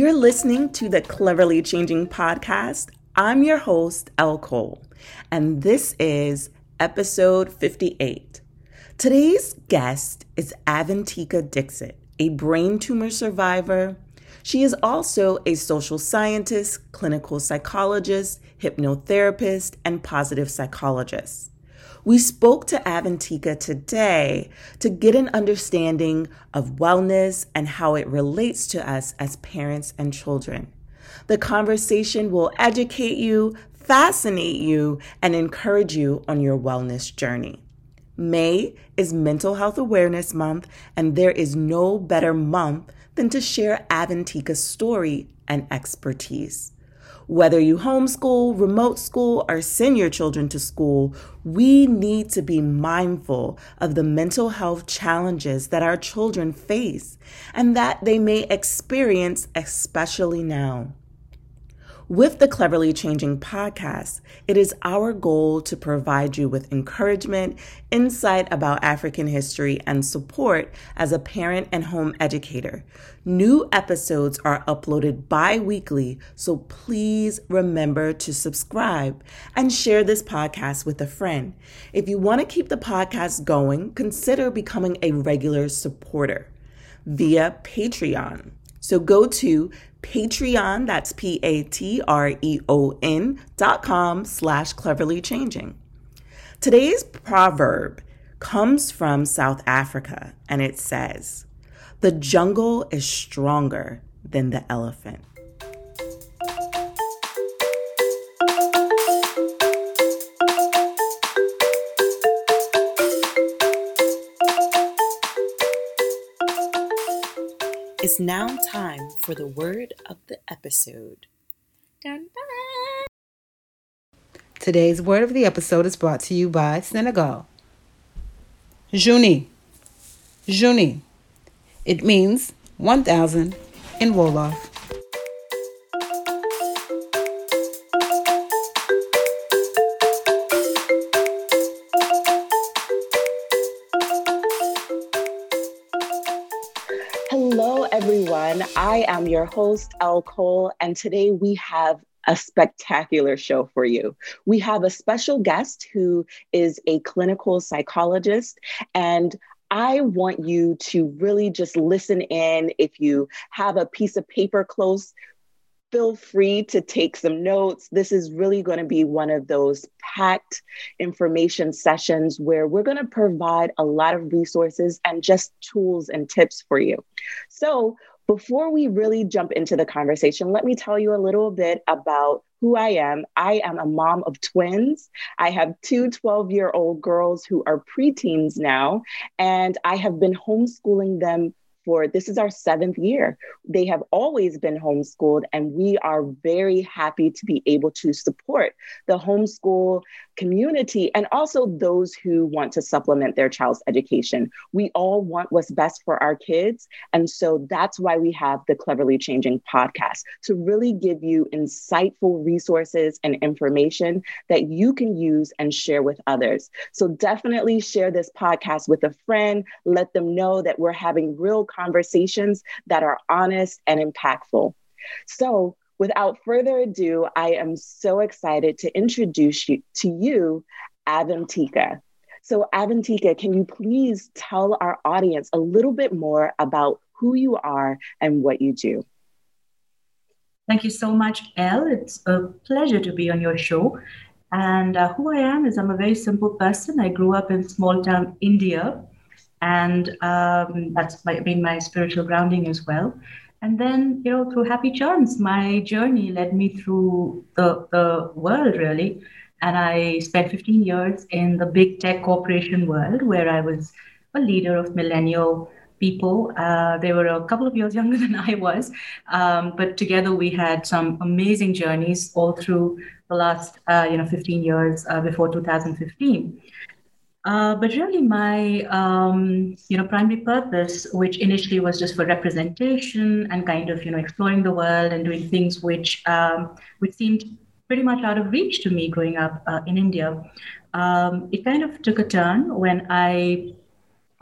You're listening to the Cleverly Changing podcast. I'm your host, Elle Cole, and this is episode 58. Today's guest is Avantika Dixit, a brain tumor survivor. She is also a social scientist, clinical psychologist, hypnotherapist, and positive psychologist. We spoke to Avantika today to get an understanding of wellness and how it relates to us as parents and children. The conversation will educate you, fascinate you, and encourage you on your wellness journey. May is Mental Health Awareness Month, and there is no better month than to share Avantika's story and expertise. Whether you homeschool, remote school, or send your children to school, we need to be mindful of the mental health challenges that our children face and that they may experience, especially now. With the Cleverly Changing podcast, it is our goal to provide you with encouragement, insight about African history, and support as a parent and home educator. New episodes are uploaded bi weekly, so please remember to subscribe and share this podcast with a friend. If you want to keep the podcast going, consider becoming a regular supporter via Patreon. So go to Patreon, that's P-A-T-R-E-O-N dot com slash cleverly changing. Today's proverb comes from South Africa and it says, the jungle is stronger than the elephant. It's now time for the word of the episode. Dun, dun. Today's word of the episode is brought to you by Senegal. Juni. Juni. It means 1000 in Wolof. I am your host, Elle Cole, and today we have a spectacular show for you. We have a special guest who is a clinical psychologist, and I want you to really just listen in. If you have a piece of paper close, feel free to take some notes. This is really going to be one of those packed information sessions where we're going to provide a lot of resources and just tools and tips for you. So, before we really jump into the conversation, let me tell you a little bit about who I am. I am a mom of twins. I have two 12 year old girls who are preteens now, and I have been homeschooling them for this is our seventh year. They have always been homeschooled, and we are very happy to be able to support the homeschool community and also those who want to supplement their child's education. We all want what's best for our kids. And so that's why we have the Cleverly Changing podcast to really give you insightful resources and information that you can use and share with others. So definitely share this podcast with a friend. Let them know that we're having real conversations that are honest and impactful. So, without further ado, I am so excited to introduce you to you, Avantika. So, Avantika, can you please tell our audience a little bit more about who you are and what you do? Thank you so much, Elle. It's a pleasure to be on your show. And uh, who I am is I'm a very simple person. I grew up in small town India and um, that's my, been my spiritual grounding as well. And then, you know, through happy chance, my journey led me through the, the world really. And I spent 15 years in the big tech corporation world where I was a leader of millennial people. Uh, they were a couple of years younger than I was, um, but together we had some amazing journeys all through the last, uh, you know, 15 years uh, before 2015. Uh, but really, my um, you know primary purpose, which initially was just for representation and kind of you know exploring the world and doing things which um, which seemed pretty much out of reach to me growing up uh, in India, um, it kind of took a turn when I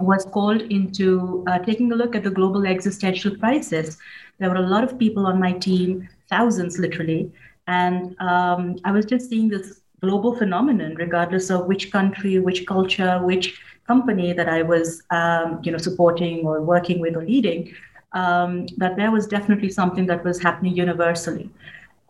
was called into uh, taking a look at the global existential crisis. There were a lot of people on my team, thousands literally, and um, I was just seeing this global phenomenon, regardless of which country, which culture, which company that I was, um, you know, supporting or working with or leading. Um, that there was definitely something that was happening universally.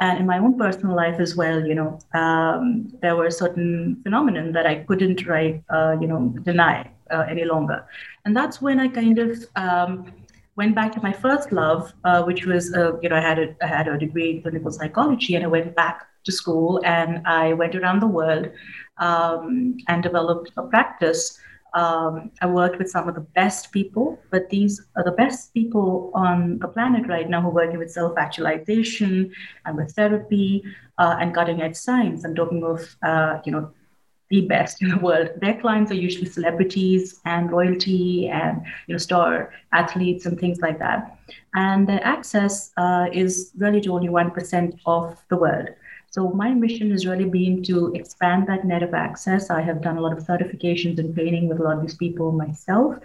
And in my own personal life as well, you know, um, there were certain phenomenon that I couldn't, right, uh, you know, deny uh, any longer. And that's when I kind of um, went back to my first love, uh, which was, uh, you know, I had a, I had a degree in clinical psychology, and I went back to school and I went around the world um, and developed a practice um, I worked with some of the best people, but these are the best people on the planet right now who are working with self actualization and with therapy uh, and cutting edge science. I'm talking of, uh, you know, the best in the world. Their clients are usually celebrities and royalty and you know star athletes and things like that. And their access uh, is really to only one percent of the world. So my mission has really been to expand that net of access. I have done a lot of certifications and training with a lot of these people myself.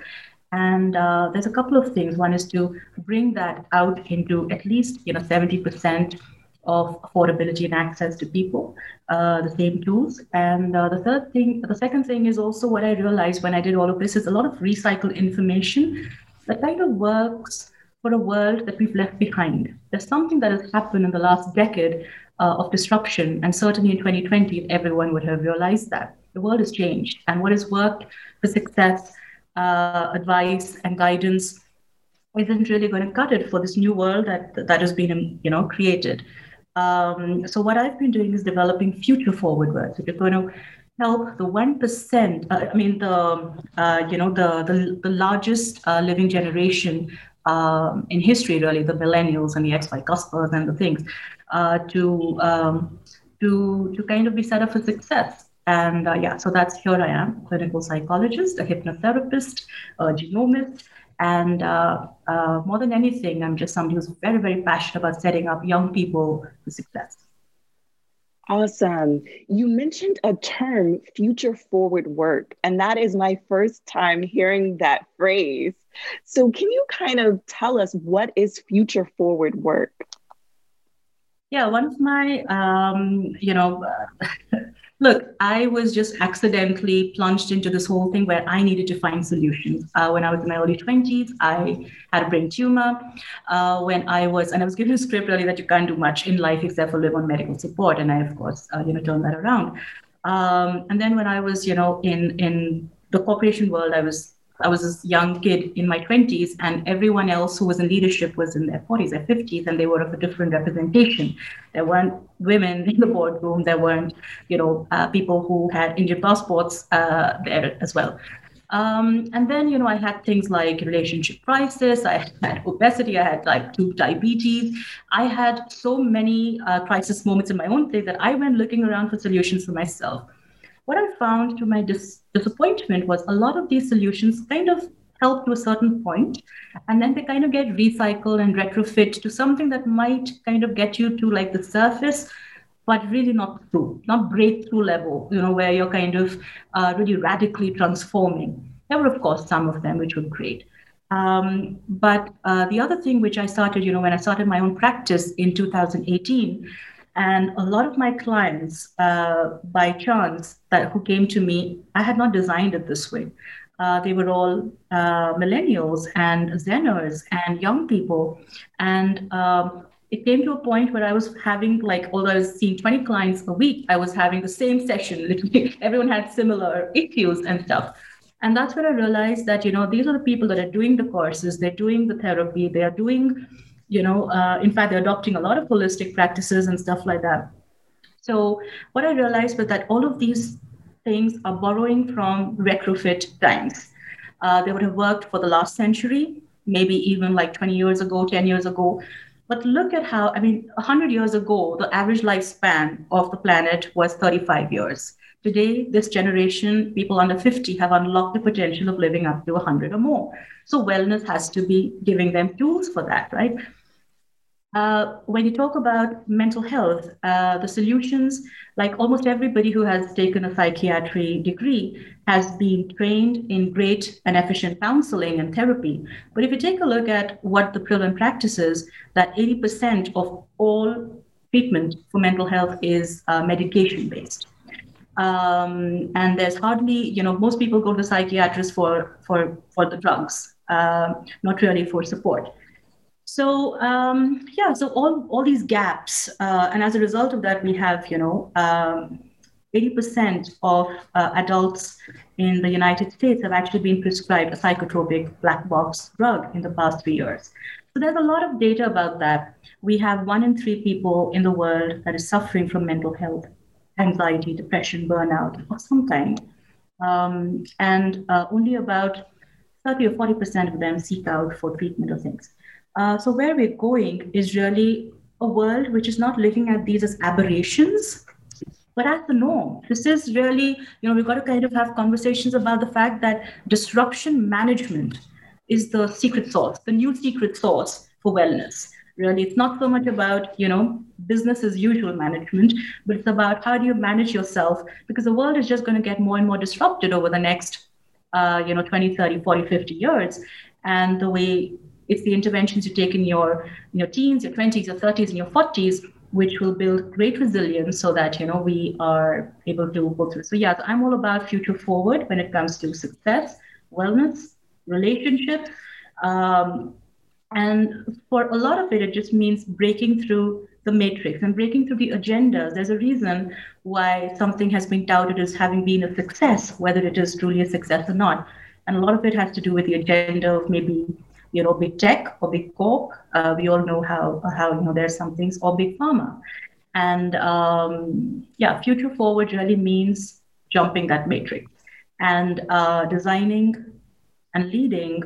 And uh, there's a couple of things. One is to bring that out into at least you know 70% of affordability and access to people, uh, the same tools. And uh, the third thing, the second thing is also what I realized when I did all of this is a lot of recycled information that kind of works for a world that we've left behind. There's something that has happened in the last decade uh, of disruption. And certainly in 2020, everyone would have realized that the world has changed. And what has worked for success, uh, advice, and guidance isn't really going to cut it for this new world that, that has been you know, created. Um, so what I've been doing is developing future forward words. If you're going to help the 1%, uh, I mean, the, uh, you know, the, the, the largest uh, living generation um, in history, really, the millennials and the X, Y, Cuspers and the things, uh, to um, to to kind of be set up for success. And uh, yeah, so that's here I am, clinical psychologist, a hypnotherapist, a genomist, and uh, uh, more than anything, I'm just somebody who's very, very passionate about setting up young people for success. Awesome. You mentioned a term, future forward work, and that is my first time hearing that phrase. So, can you kind of tell us what is future forward work? Yeah, one of my, um, you know, look, I was just accidentally plunged into this whole thing where I needed to find solutions. Uh, when I was in my early 20s, I had a brain tumor. Uh, when I was, and I was given a script really that you can't do much in life except for live on medical support. And I, of course, uh, you know, turned that around. Um, and then when I was, you know, in in the corporation world, I was I was a young kid in my 20s, and everyone else who was in leadership was in their 40s, their 50s, and they were of a different representation. There weren't women in the boardroom. There weren't, you know, uh, people who had Indian passports uh, there as well. Um, and then, you know, I had things like relationship crisis. I had obesity. I had like two diabetes. I had so many uh, crisis moments in my own day that I went looking around for solutions for myself. What I found to my dis- disappointment was a lot of these solutions kind of help to a certain point and then they kind of get recycled and retrofit to something that might kind of get you to like the surface but really not through not breakthrough level you know where you're kind of uh, really radically transforming. There were of course some of them which were great. Um, but uh, the other thing which i started you know when i started my own practice in 2018 and a lot of my clients, uh, by chance, that who came to me, I had not designed it this way. Uh, they were all uh, millennials and Zeners and young people. And um, it came to a point where I was having, like, although I was seeing 20 clients a week, I was having the same session. Literally, everyone had similar issues and stuff. And that's when I realized that, you know, these are the people that are doing the courses, they're doing the therapy, they are doing you know, uh, in fact, they're adopting a lot of holistic practices and stuff like that. So what I realized was that all of these things are borrowing from retrofit times. Uh, they would have worked for the last century, maybe even like 20 years ago, 10 years ago. But look at how, I mean, 100 years ago, the average lifespan of the planet was 35 years. Today, this generation, people under 50, have unlocked the potential of living up to 100 or more. So, wellness has to be giving them tools for that, right? Uh, when you talk about mental health, uh, the solutions, like almost everybody who has taken a psychiatry degree, has been trained in great and efficient counseling and therapy. But if you take a look at what the prevalent practices, that 80% of all treatment for mental health is uh, medication based. Um, and there's hardly, you know, most people go to the psychiatrist for for for the drugs, uh, not really for support. So um, yeah, so all all these gaps, uh, and as a result of that, we have you know. Um, 80% of uh, adults in the United States have actually been prescribed a psychotropic black box drug in the past three years. So there's a lot of data about that. We have one in three people in the world that is suffering from mental health, anxiety, depression, burnout of some kind. Um, and uh, only about 30 or 40% of them seek out for treatment of things. Uh, so where we're going is really a world which is not looking at these as aberrations, but as the norm. This is really, you know, we've got to kind of have conversations about the fact that disruption management is the secret sauce, the new secret sauce for wellness. Really, it's not so much about, you know, business as usual management, but it's about how do you manage yourself because the world is just going to get more and more disrupted over the next, uh, you know, 20, 30, 40, 50 years. And the way it's the interventions you take in your in your teens, your 20s, your 30s, and your 40s, which will build great resilience so that you know we are able to go through. So yeah, so I'm all about future forward when it comes to success, wellness, relationships, Um, and for a lot of it, it just means breaking through the matrix and breaking through the agendas. There's a reason why something has been touted as having been a success, whether it is truly a success or not. And a lot of it has to do with the agenda of maybe you know, big tech or big corp. Uh, we all know how how you know there's some things or big pharma, and um, yeah, future forward really means jumping that matrix and uh, designing and leading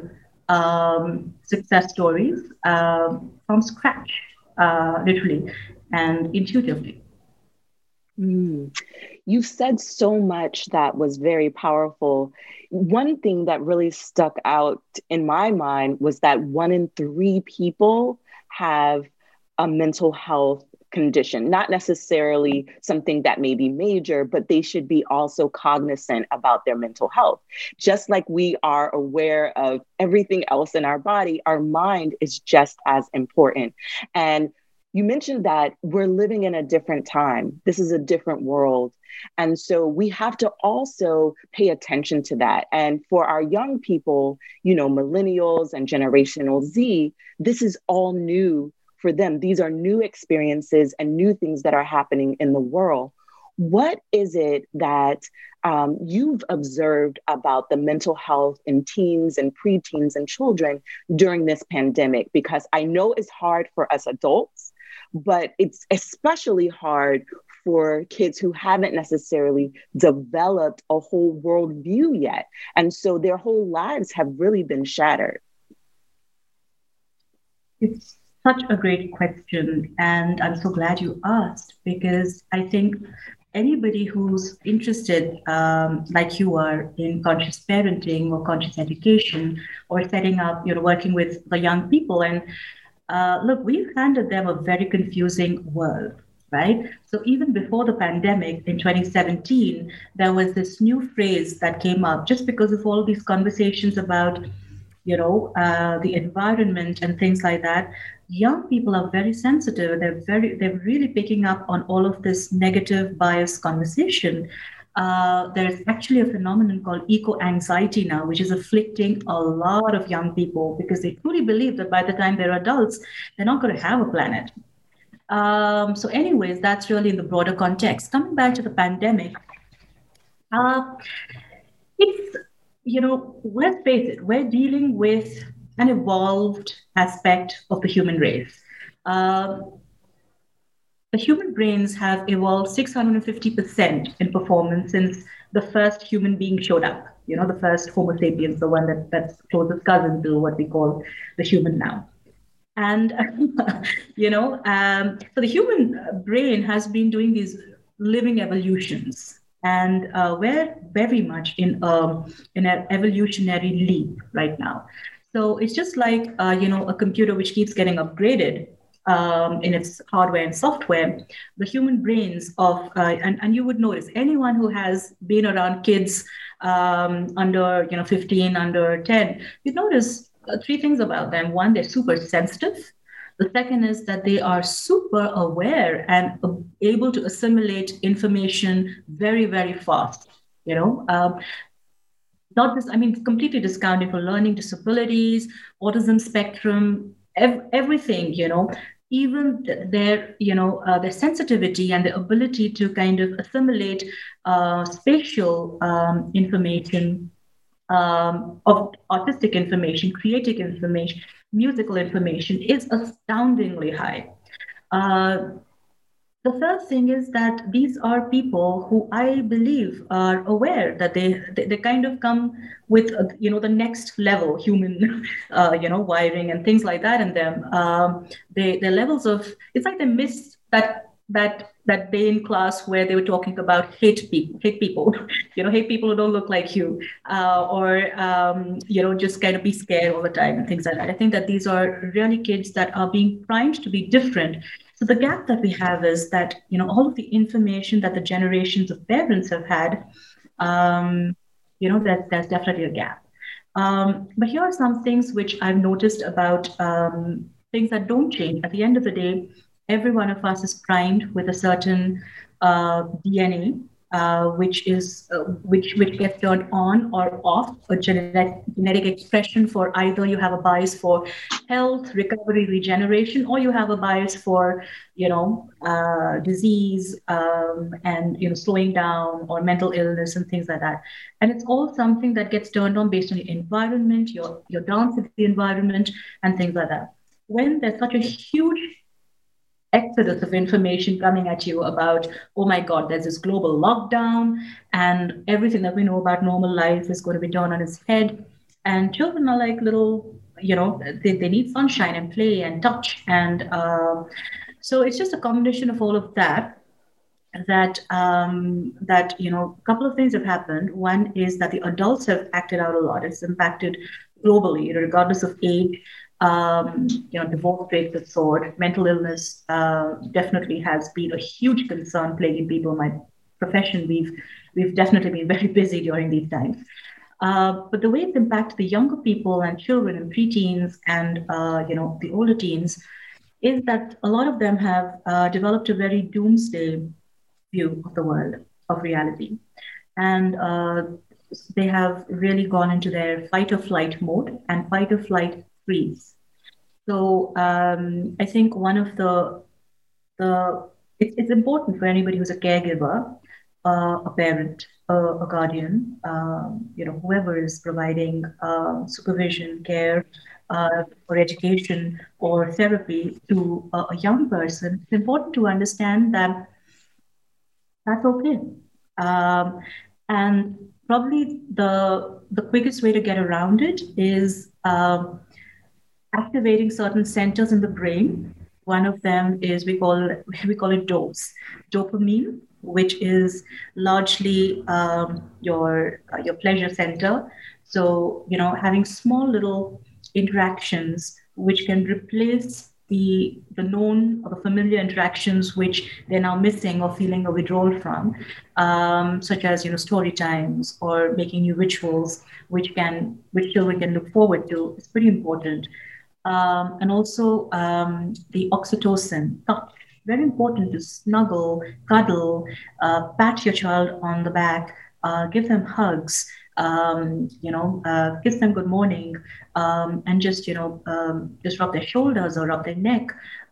um, success stories uh, from scratch, uh, literally and intuitively. Mm. You've said so much that was very powerful. One thing that really stuck out in my mind was that one in three people have a mental health condition, not necessarily something that may be major, but they should be also cognizant about their mental health. Just like we are aware of everything else in our body, our mind is just as important. And you mentioned that we're living in a different time. This is a different world. And so we have to also pay attention to that. And for our young people, you know, millennials and generational Z, this is all new for them. These are new experiences and new things that are happening in the world. What is it that um, you've observed about the mental health in teens and preteens and children during this pandemic? Because I know it's hard for us adults but it's especially hard for kids who haven't necessarily developed a whole worldview yet. And so their whole lives have really been shattered. It's such a great question. And I'm so glad you asked because I think anybody who's interested, um, like you are, in conscious parenting or conscious education or setting up, you know, working with the young people and uh, look, we've handed them a very confusing world, right? So even before the pandemic in 2017, there was this new phrase that came up just because of all these conversations about, you know, uh, the environment and things like that. Young people are very sensitive. They're very, they're really picking up on all of this negative bias conversation uh, there's actually a phenomenon called eco anxiety now, which is afflicting a lot of young people because they truly believe that by the time they're adults, they're not going to have a planet. Um, so, anyways, that's really in the broader context. Coming back to the pandemic, uh, it's, you know, let's face it, we're dealing with an evolved aspect of the human race. Uh, the human brains have evolved 650% in performance since the first human being showed up. You know, the first Homo sapiens, the one that, that's closest cousin to what we call the human now. And, you know, um, so the human brain has been doing these living evolutions. And uh, we're very much in, um, in an evolutionary leap right now. So it's just like, uh, you know, a computer which keeps getting upgraded um, in its hardware and software, the human brains of, uh, and, and you would notice anyone who has been around kids um, under, you know, 15, under 10, you'd notice uh, three things about them. One, they're super sensitive. The second is that they are super aware and able to assimilate information very, very fast. You know, um, not this, I mean, completely discounting for learning disabilities, autism spectrum, ev- everything, you know, even their you know uh, their sensitivity and the ability to kind of assimilate uh, spatial um, information um, of artistic information creative information musical information is astoundingly high. Uh, the first thing is that these are people who I believe are aware that they they, they kind of come with uh, you know the next level human uh, you know wiring and things like that in them. Um, they their levels of it's like they miss that that that day in class where they were talking about hate people, hate people, you know, hate people who don't look like you, uh, or um, you know, just kind of be scared all the time and things like that. I think that these are really kids that are being primed to be different so the gap that we have is that you know all of the information that the generations of parents have had, um, you know that there's definitely a gap. Um, but here are some things which I've noticed about um, things that don't change. At the end of the day, every one of us is primed with a certain uh, DNA uh, which is uh, which which gets turned on or off a genetic genetic expression for either you have a bias for health recovery regeneration or you have a bias for you know uh, disease um, and you know slowing down or mental illness and things like that. And it's all something that gets turned on based on your environment your your dance with the environment and things like that. When there's such a huge exodus of information coming at you about, oh my God, there's this global lockdown, and everything that we know about normal life is going to be turned on its head. And children are like little, you know, they, they need sunshine and play and touch. And uh, so it's just a combination of all of that that um, that you know a couple of things have happened one is that the adults have acted out a lot it's impacted globally regardless of age um, you know, divorce rates have soared. Mental illness uh, definitely has been a huge concern plaguing people in my profession. We've we've definitely been very busy during these times. Uh, but the way it's impacted the younger people and children and preteens and uh, you know the older teens is that a lot of them have uh, developed a very doomsday view of the world of reality, and uh, they have really gone into their fight or flight mode and fight or flight freeze. So um, I think one of the the it, it's important for anybody who's a caregiver, uh, a parent, uh, a guardian, um, you know, whoever is providing uh, supervision, care, uh, or education or therapy to a, a young person. It's important to understand that that's okay. Um, and probably the the quickest way to get around it is um, activating certain centers in the brain. One of them is we call we call it dose, dopamine, which is largely um, your uh, your pleasure center. So you know, having small little interactions which can replace the the known or the familiar interactions which they're now missing or feeling a withdrawal from, um, such as you know story times or making new rituals, which can which children can look forward to. It's pretty important um, and also um, the oxytocin. Very important to snuggle, cuddle, uh, pat your child on the back, uh, give them hugs, um, you know, uh, kiss them good morning, um, and just, you know, um, just rub their shoulders or rub their neck.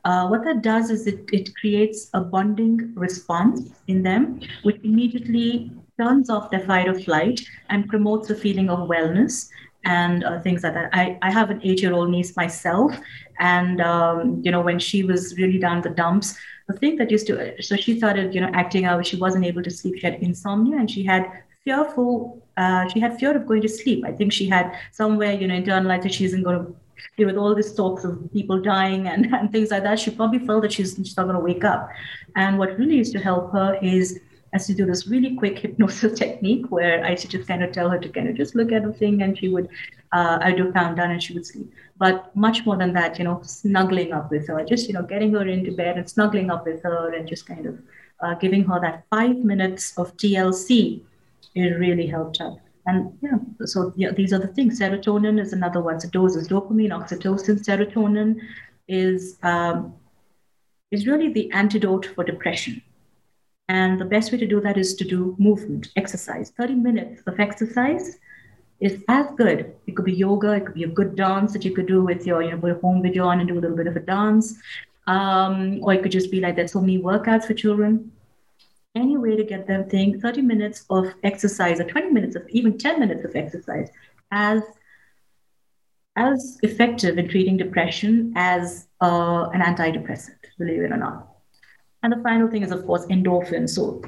Uh, what that does is it, it creates a bonding response in them, which immediately turns off their fight or flight and promotes a feeling of wellness and uh, things like that. I, I have an eight year old niece myself. And, um, you know, when she was really down the dumps, the thing that used to, so she started, you know, acting out. She wasn't able to sleep. She had insomnia and she had fearful, uh, she had fear of going to sleep. I think she had somewhere, you know, internalized that she isn't going to with all these talks of people dying and, and things like that. She probably felt that she's, she's not going to wake up. And what really used to help her is has to do this really quick hypnosis technique where I used to just kind of tell her to kind of just look at a thing and she would, uh, I do countdown and she would sleep. But much more than that, you know, snuggling up with her, just, you know, getting her into bed and snuggling up with her and just kind of uh, giving her that five minutes of TLC, it really helped her. And yeah, so yeah, these are the things. Serotonin is another one. So doses, dopamine, oxytocin, serotonin is um, is really the antidote for depression. And the best way to do that is to do movement, exercise. 30 minutes of exercise is as good. It could be yoga, it could be a good dance that you could do with your, you know, put a home video on and do a little bit of a dance. Um, or it could just be like there's so many workouts for children any way to get them think 30 minutes of exercise or 20 minutes of even 10 minutes of exercise as as effective in treating depression as uh, an antidepressant, believe it or not. And the final thing is, of course, endorphins. So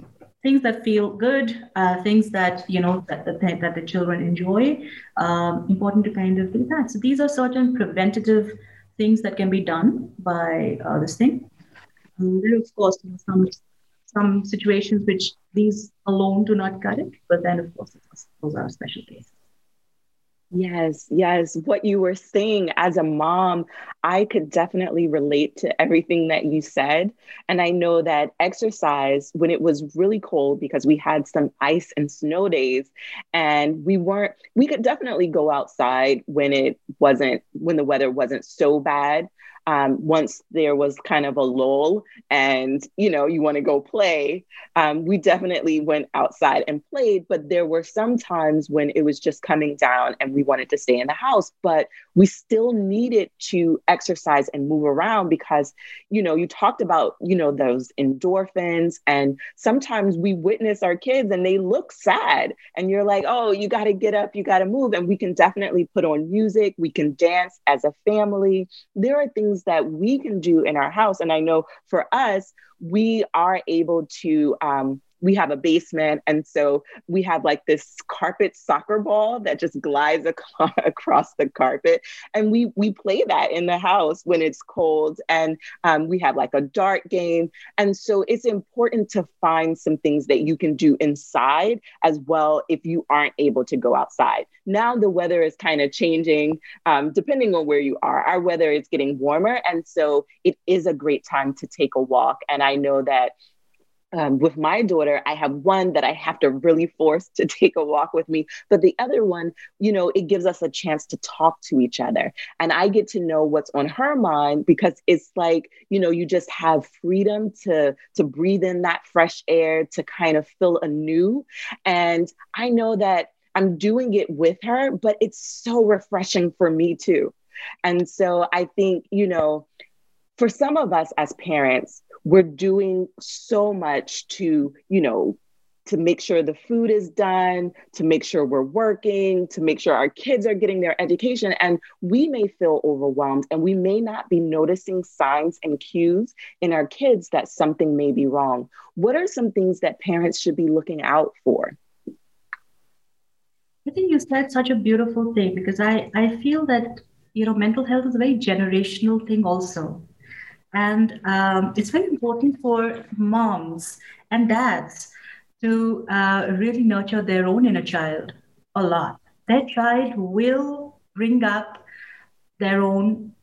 things that feel good, uh, things that you know that, that, that the children enjoy. Um, important to kind of do that. So these are certain preventative things that can be done by uh, this thing. Um, there, of course, you know, some some situations which these alone do not cut it, but then of course those are special cases. Yes, yes. What you were saying as a mom, I could definitely relate to everything that you said. And I know that exercise, when it was really cold, because we had some ice and snow days, and we weren't, we could definitely go outside when it wasn't, when the weather wasn't so bad um, once there was kind of a lull and you know you want to go play um, we definitely went outside and played but there were some times when it was just coming down and we wanted to stay in the house but we still needed to exercise and move around because you know you talked about you know those endorphins and sometimes we witness our kids and they look sad and you're like oh you got to get up you got to move and we can definitely put on music we can dance as a family. There are things things that we can do in our house. And I know for us, we are able to um, we have a basement and so we have like this carpet soccer ball that just glides ac- across the carpet. And we we play that in the house when it's cold and um, we have like a dart game. And so it's important to find some things that you can do inside as well if you aren't able to go outside. Now the weather is kind of changing um, depending on where you are. Our weather is getting warmer and so it is a great time to take a walk. And i know that um, with my daughter, I have one that I have to really force to take a walk with me. But the other one, you know, it gives us a chance to talk to each other. And I get to know what's on her mind because it's like, you know, you just have freedom to, to breathe in that fresh air, to kind of feel anew. And I know that I'm doing it with her, but it's so refreshing for me too. And so I think, you know, for some of us as parents, we're doing so much to, you know, to make sure the food is done, to make sure we're working, to make sure our kids are getting their education. And we may feel overwhelmed and we may not be noticing signs and cues in our kids that something may be wrong. What are some things that parents should be looking out for? I think you said such a beautiful thing because I, I feel that you know mental health is a very generational thing also and um, it's very important for moms and dads to uh, really nurture their own inner child a lot. Their child will bring up their own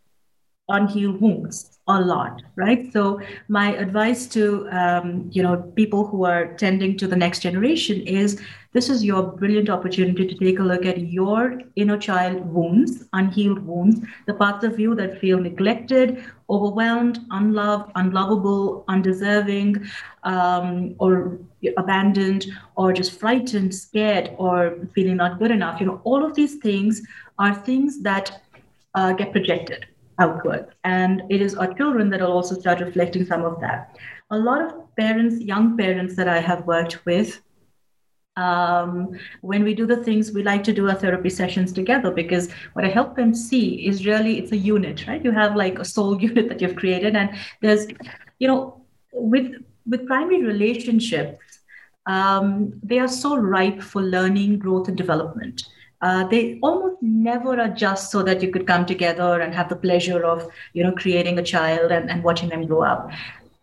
unhealed wounds a lot right? So my advice to um, you know people who are tending to the next generation is this is your brilliant opportunity to take a look at your inner child wounds unhealed wounds the parts of you that feel neglected overwhelmed unloved unlovable undeserving um, or abandoned or just frightened scared or feeling not good enough. You know all of these things are things that uh, get projected outward. And it is our children that will also start reflecting some of that. A lot of parents, young parents that I have worked with, um, when we do the things, we like to do our therapy sessions together because what I help them see is really it's a unit, right? You have like a soul unit that you've created, and there's, you know, with with primary relationships, um, they are so ripe for learning, growth, and development uh, they almost never adjust so that you could come together and have the pleasure of you know creating a child and, and watching them grow up.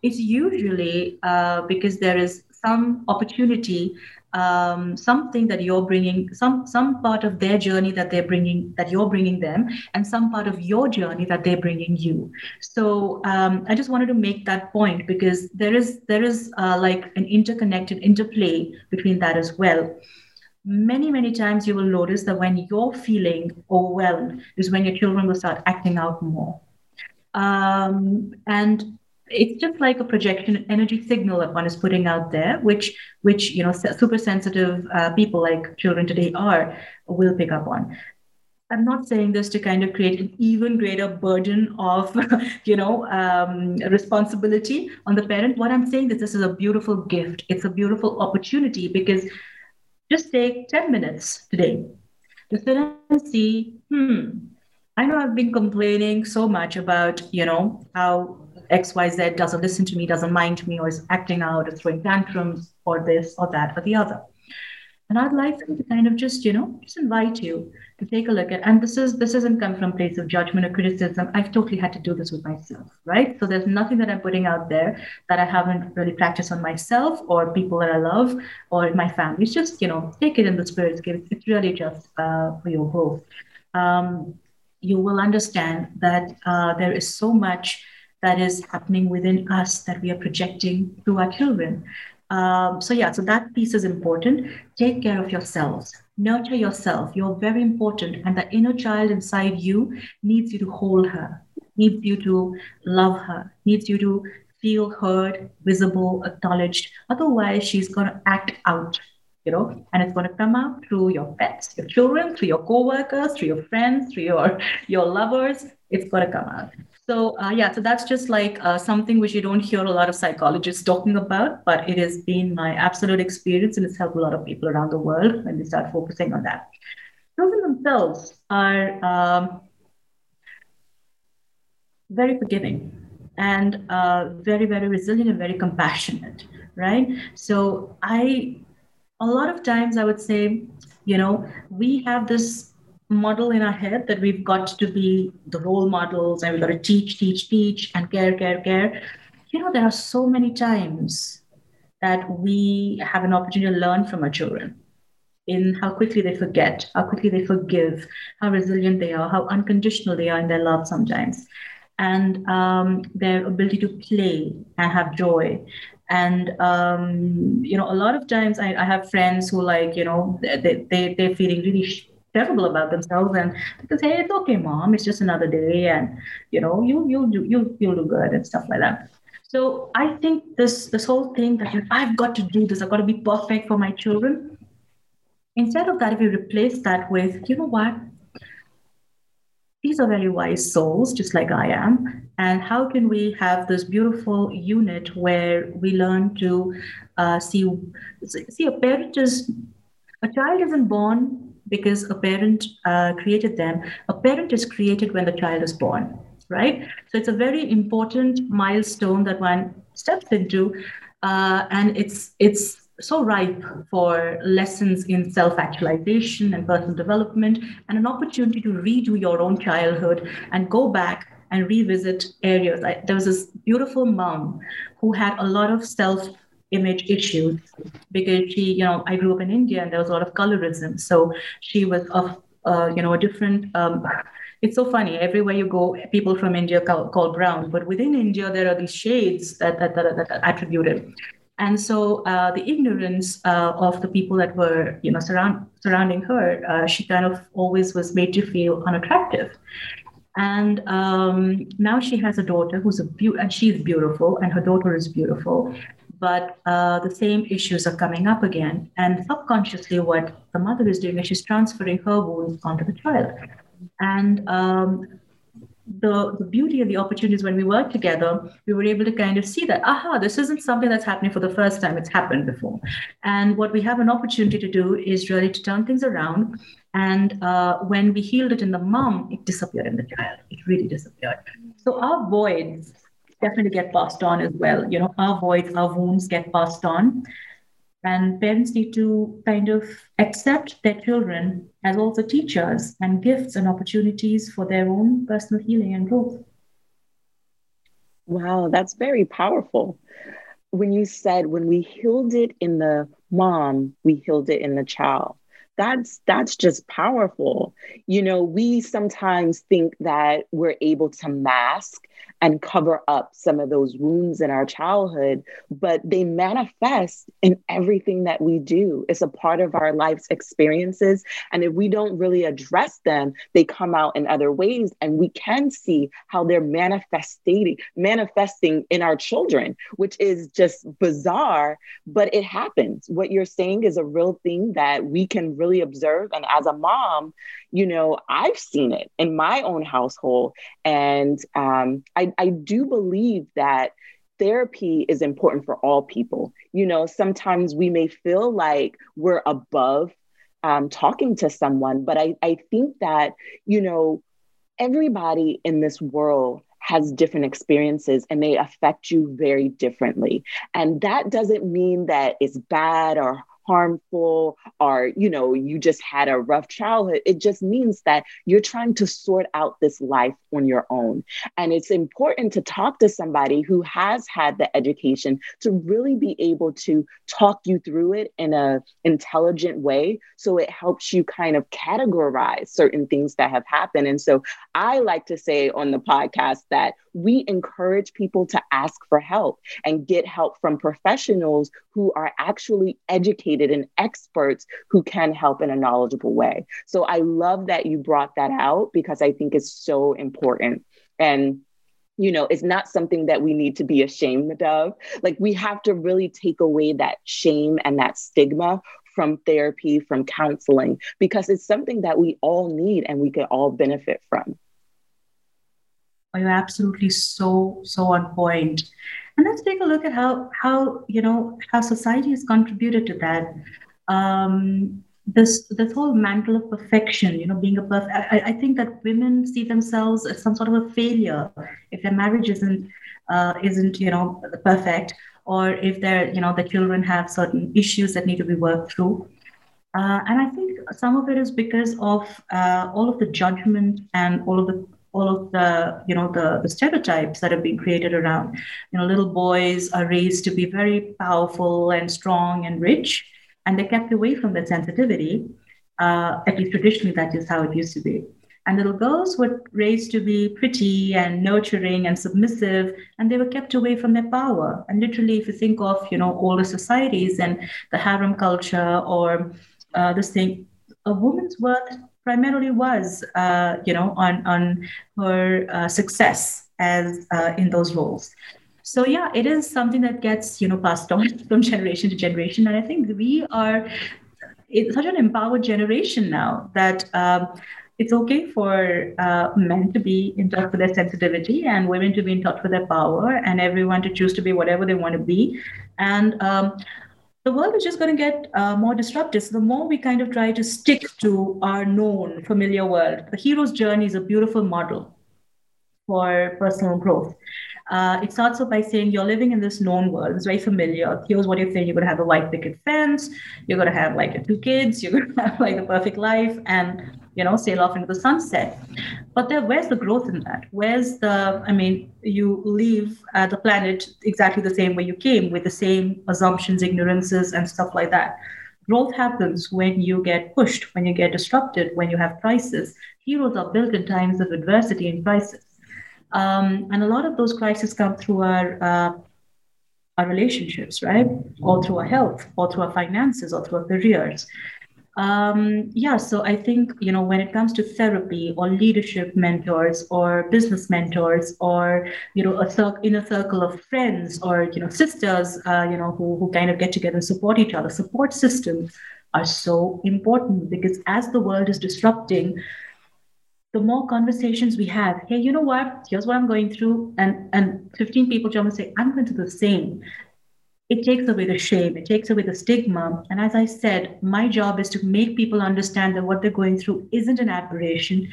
It's usually uh, because there is some opportunity um, something that you're bringing some some part of their journey that they're bringing that you're bringing them and some part of your journey that they're bringing you. So um, i just wanted to make that point because there is there is uh, like an interconnected interplay between that as well many many times you will notice that when you're feeling overwhelmed is when your children will start acting out more. Um, and it's just like a projection energy signal that one is putting out there which which you know super sensitive uh, people like children today are will pick up on. I'm not saying this to kind of create an even greater burden of you know um, responsibility on the parent. What i'm saying is this is a beautiful gift. It's a beautiful opportunity because just take 10 minutes today to sit and see hmm I know I've been complaining so much about, you know, how XYZ doesn't listen to me, doesn't mind me, or is acting out or throwing tantrums or this or that or the other. And I'd like to kind of just, you know, just invite you to take a look at, and this is this isn't come from place of judgment or criticism. I've totally had to do this with myself, right? So there's nothing that I'm putting out there that I haven't really practiced on myself or people that I love or my family. It's just, you know, take it in the spirit. It's really just uh, for your growth. Um, you will understand that uh, there is so much that is happening within us that we are projecting to our children. Um, so, yeah, so that piece is important. Take care of yourselves, nurture yourself. You're very important. And the inner child inside you needs you to hold her, needs you to love her, needs you to feel heard, visible, acknowledged. Otherwise, she's going to act out you know, and it's going to come out through your pets, your children, through your co-workers, through your friends, through your your lovers. It's going to come out. So uh, yeah, so that's just like uh, something which you don't hear a lot of psychologists talking about, but it has been my absolute experience, and it's helped a lot of people around the world when they start focusing on that. Children themselves are um, very forgiving and uh, very, very resilient and very compassionate, right? So I, a lot of times, I would say, you know, we have this model in our head that we've got to be the role models and we've got to teach, teach, teach, and care, care, care. You know, there are so many times that we have an opportunity to learn from our children in how quickly they forget, how quickly they forgive, how resilient they are, how unconditional they are in their love sometimes, and um, their ability to play and have joy. And um, you know, a lot of times I, I, have friends who like, you know, they, they they're feeling really terrible about themselves and because hey it's okay mom it's just another day and you know you you do you you'll do good and stuff like that. So i think this this whole thing that i've got to do this i've got to be perfect for my children. Instead of that if we replace that with you know what? These are very wise souls just like i am. And how can we have this beautiful unit where we learn to uh, see see a parent is a child isn't born because a parent uh, created them. A parent is created when the child is born, right? So it's a very important milestone that one steps into, uh, and it's it's so ripe for lessons in self-actualization and personal development, and an opportunity to redo your own childhood and go back and revisit areas. I, there was this beautiful mom who had a lot of self image issues because she, you know, I grew up in India and there was a lot of colorism. So she was of, uh, you know, a different. Um, it's so funny. Everywhere you go, people from India call, call brown, but within India there are these shades that that, that, that are attributed. And so uh, the ignorance uh, of the people that were, you know, surround, surrounding her, uh, she kind of always was made to feel unattractive. And um, now she has a daughter who's a beautiful, and she's beautiful, and her daughter is beautiful but uh, the same issues are coming up again. And subconsciously, what the mother is doing is she's transferring her wounds onto the child. And um, the, the beauty and the opportunities when we work together, we were able to kind of see that, aha, this isn't something that's happening for the first time, it's happened before. And what we have an opportunity to do is really to turn things around. And uh, when we healed it in the mom, it disappeared in the child. It really disappeared. So our voids definitely get passed on as well. You know, our voids, our wounds get passed on. And parents need to kind of accept their children as also teachers and gifts and opportunities for their own personal healing and growth. Wow, that's very powerful. when you said when we healed it in the mom, we healed it in the child that's that's just powerful you know we sometimes think that we're able to mask and cover up some of those wounds in our childhood, but they manifest in everything that we do. It's a part of our life's experiences. And if we don't really address them, they come out in other ways. And we can see how they're manifesting, manifesting in our children, which is just bizarre, but it happens. What you're saying is a real thing that we can really observe. And as a mom, you know, I've seen it in my own household. And um, I, I do believe that therapy is important for all people. You know, sometimes we may feel like we're above um, talking to someone, but I, I think that, you know, everybody in this world has different experiences and they affect you very differently. And that doesn't mean that it's bad or harmful or you know you just had a rough childhood it just means that you're trying to sort out this life on your own. And it's important to talk to somebody who has had the education to really be able to talk you through it in a intelligent way. So it helps you kind of categorize certain things that have happened. And so i like to say on the podcast that we encourage people to ask for help and get help from professionals who are actually educated and experts who can help in a knowledgeable way. So I love that you brought that out because I think it's so important. And you know, it's not something that we need to be ashamed of. Like, we have to really take away that shame and that stigma from therapy, from counseling, because it's something that we all need and we could all benefit from. Oh, you're absolutely so, so on point. And let's take a look at how how you know how society has contributed to that. Um, this this whole mantle of perfection, you know, being a perfect. I, I think that women see themselves as some sort of a failure if their marriage isn't uh, isn't you know perfect, or if their you know the children have certain issues that need to be worked through. Uh, and I think some of it is because of uh, all of the judgment and all of the all of the you know the, the stereotypes that have been created around you know little boys are raised to be very powerful and strong and rich and they're kept away from that sensitivity uh, at least traditionally that is how it used to be. And little girls were raised to be pretty and nurturing and submissive and they were kept away from their power. And literally if you think of you know older societies and the harem culture or uh, this thing a woman's worth primarily was, uh, you know, on on her uh, success as uh, in those roles. So yeah, it is something that gets you know passed on from generation to generation, and I think we are such an empowered generation now that. Um, it's okay for uh, men to be in touch with their sensitivity and women to be in touch with their power and everyone to choose to be whatever they want to be. And um, the world is just going to get uh, more disrupted. So the more we kind of try to stick to our known, familiar world, the hero's journey is a beautiful model for personal growth. Uh, it starts off by saying you're living in this known world. It's very familiar. Here's what you're saying. You're going to have a white picket fence. You're going to have like two kids. You're going to have like the perfect life. And you know, sail off into the sunset. But there, where's the growth in that? Where's the, I mean, you leave uh, the planet exactly the same way you came with the same assumptions, ignorances, and stuff like that. Growth happens when you get pushed, when you get disrupted, when you have crises. Heroes are built in times of adversity and crisis. Um, and a lot of those crises come through our uh, our relationships, right? Or through our health, or through our finances, or through our careers. Um, yeah, so I think you know when it comes to therapy or leadership mentors or business mentors or you know a cir- inner circle of friends or you know sisters, uh, you know who who kind of get together and support each other. Support systems are so important because as the world is disrupting, the more conversations we have, hey, you know what? Here's what I'm going through, and and 15 people jump and say, I'm going through the same it takes away the shame, it takes away the stigma. And as I said, my job is to make people understand that what they're going through isn't an aberration.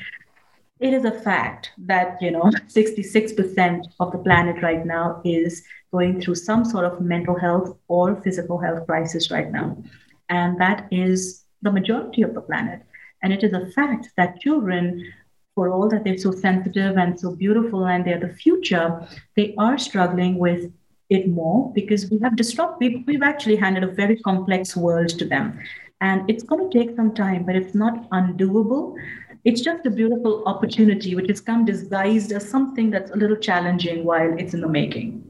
It is a fact that, you know, 66% of the planet right now is going through some sort of mental health or physical health crisis right now. And that is the majority of the planet. And it is a fact that children for all that they're so sensitive and so beautiful and they're the future, they are struggling with it more because we have disrupt we've, we've actually handed a very complex world to them. And it's going to take some time but it's not undoable. It's just a beautiful opportunity which has come disguised as something that's a little challenging while it's in the making.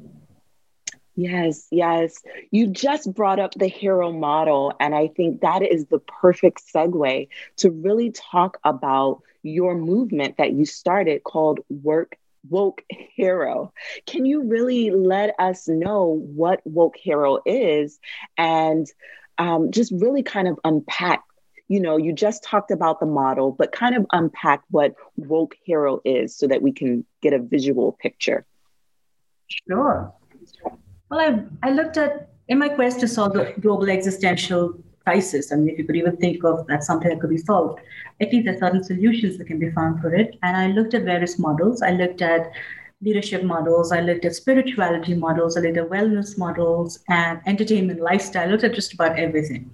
Yes, yes. You just brought up the hero model, and I think that is the perfect segue to really talk about your movement that you started called Work Woke Hero. Can you really let us know what Woke Hero is and um, just really kind of unpack? You know, you just talked about the model, but kind of unpack what Woke Hero is so that we can get a visual picture. Sure. Well, I, I looked at, in my quest to solve the global existential crisis, I mean, if you could even think of that something that could be solved, at least there are certain solutions that can be found for it. And I looked at various models. I looked at leadership models, I looked at spirituality models, I looked at wellness models and entertainment lifestyle, I looked at just about everything.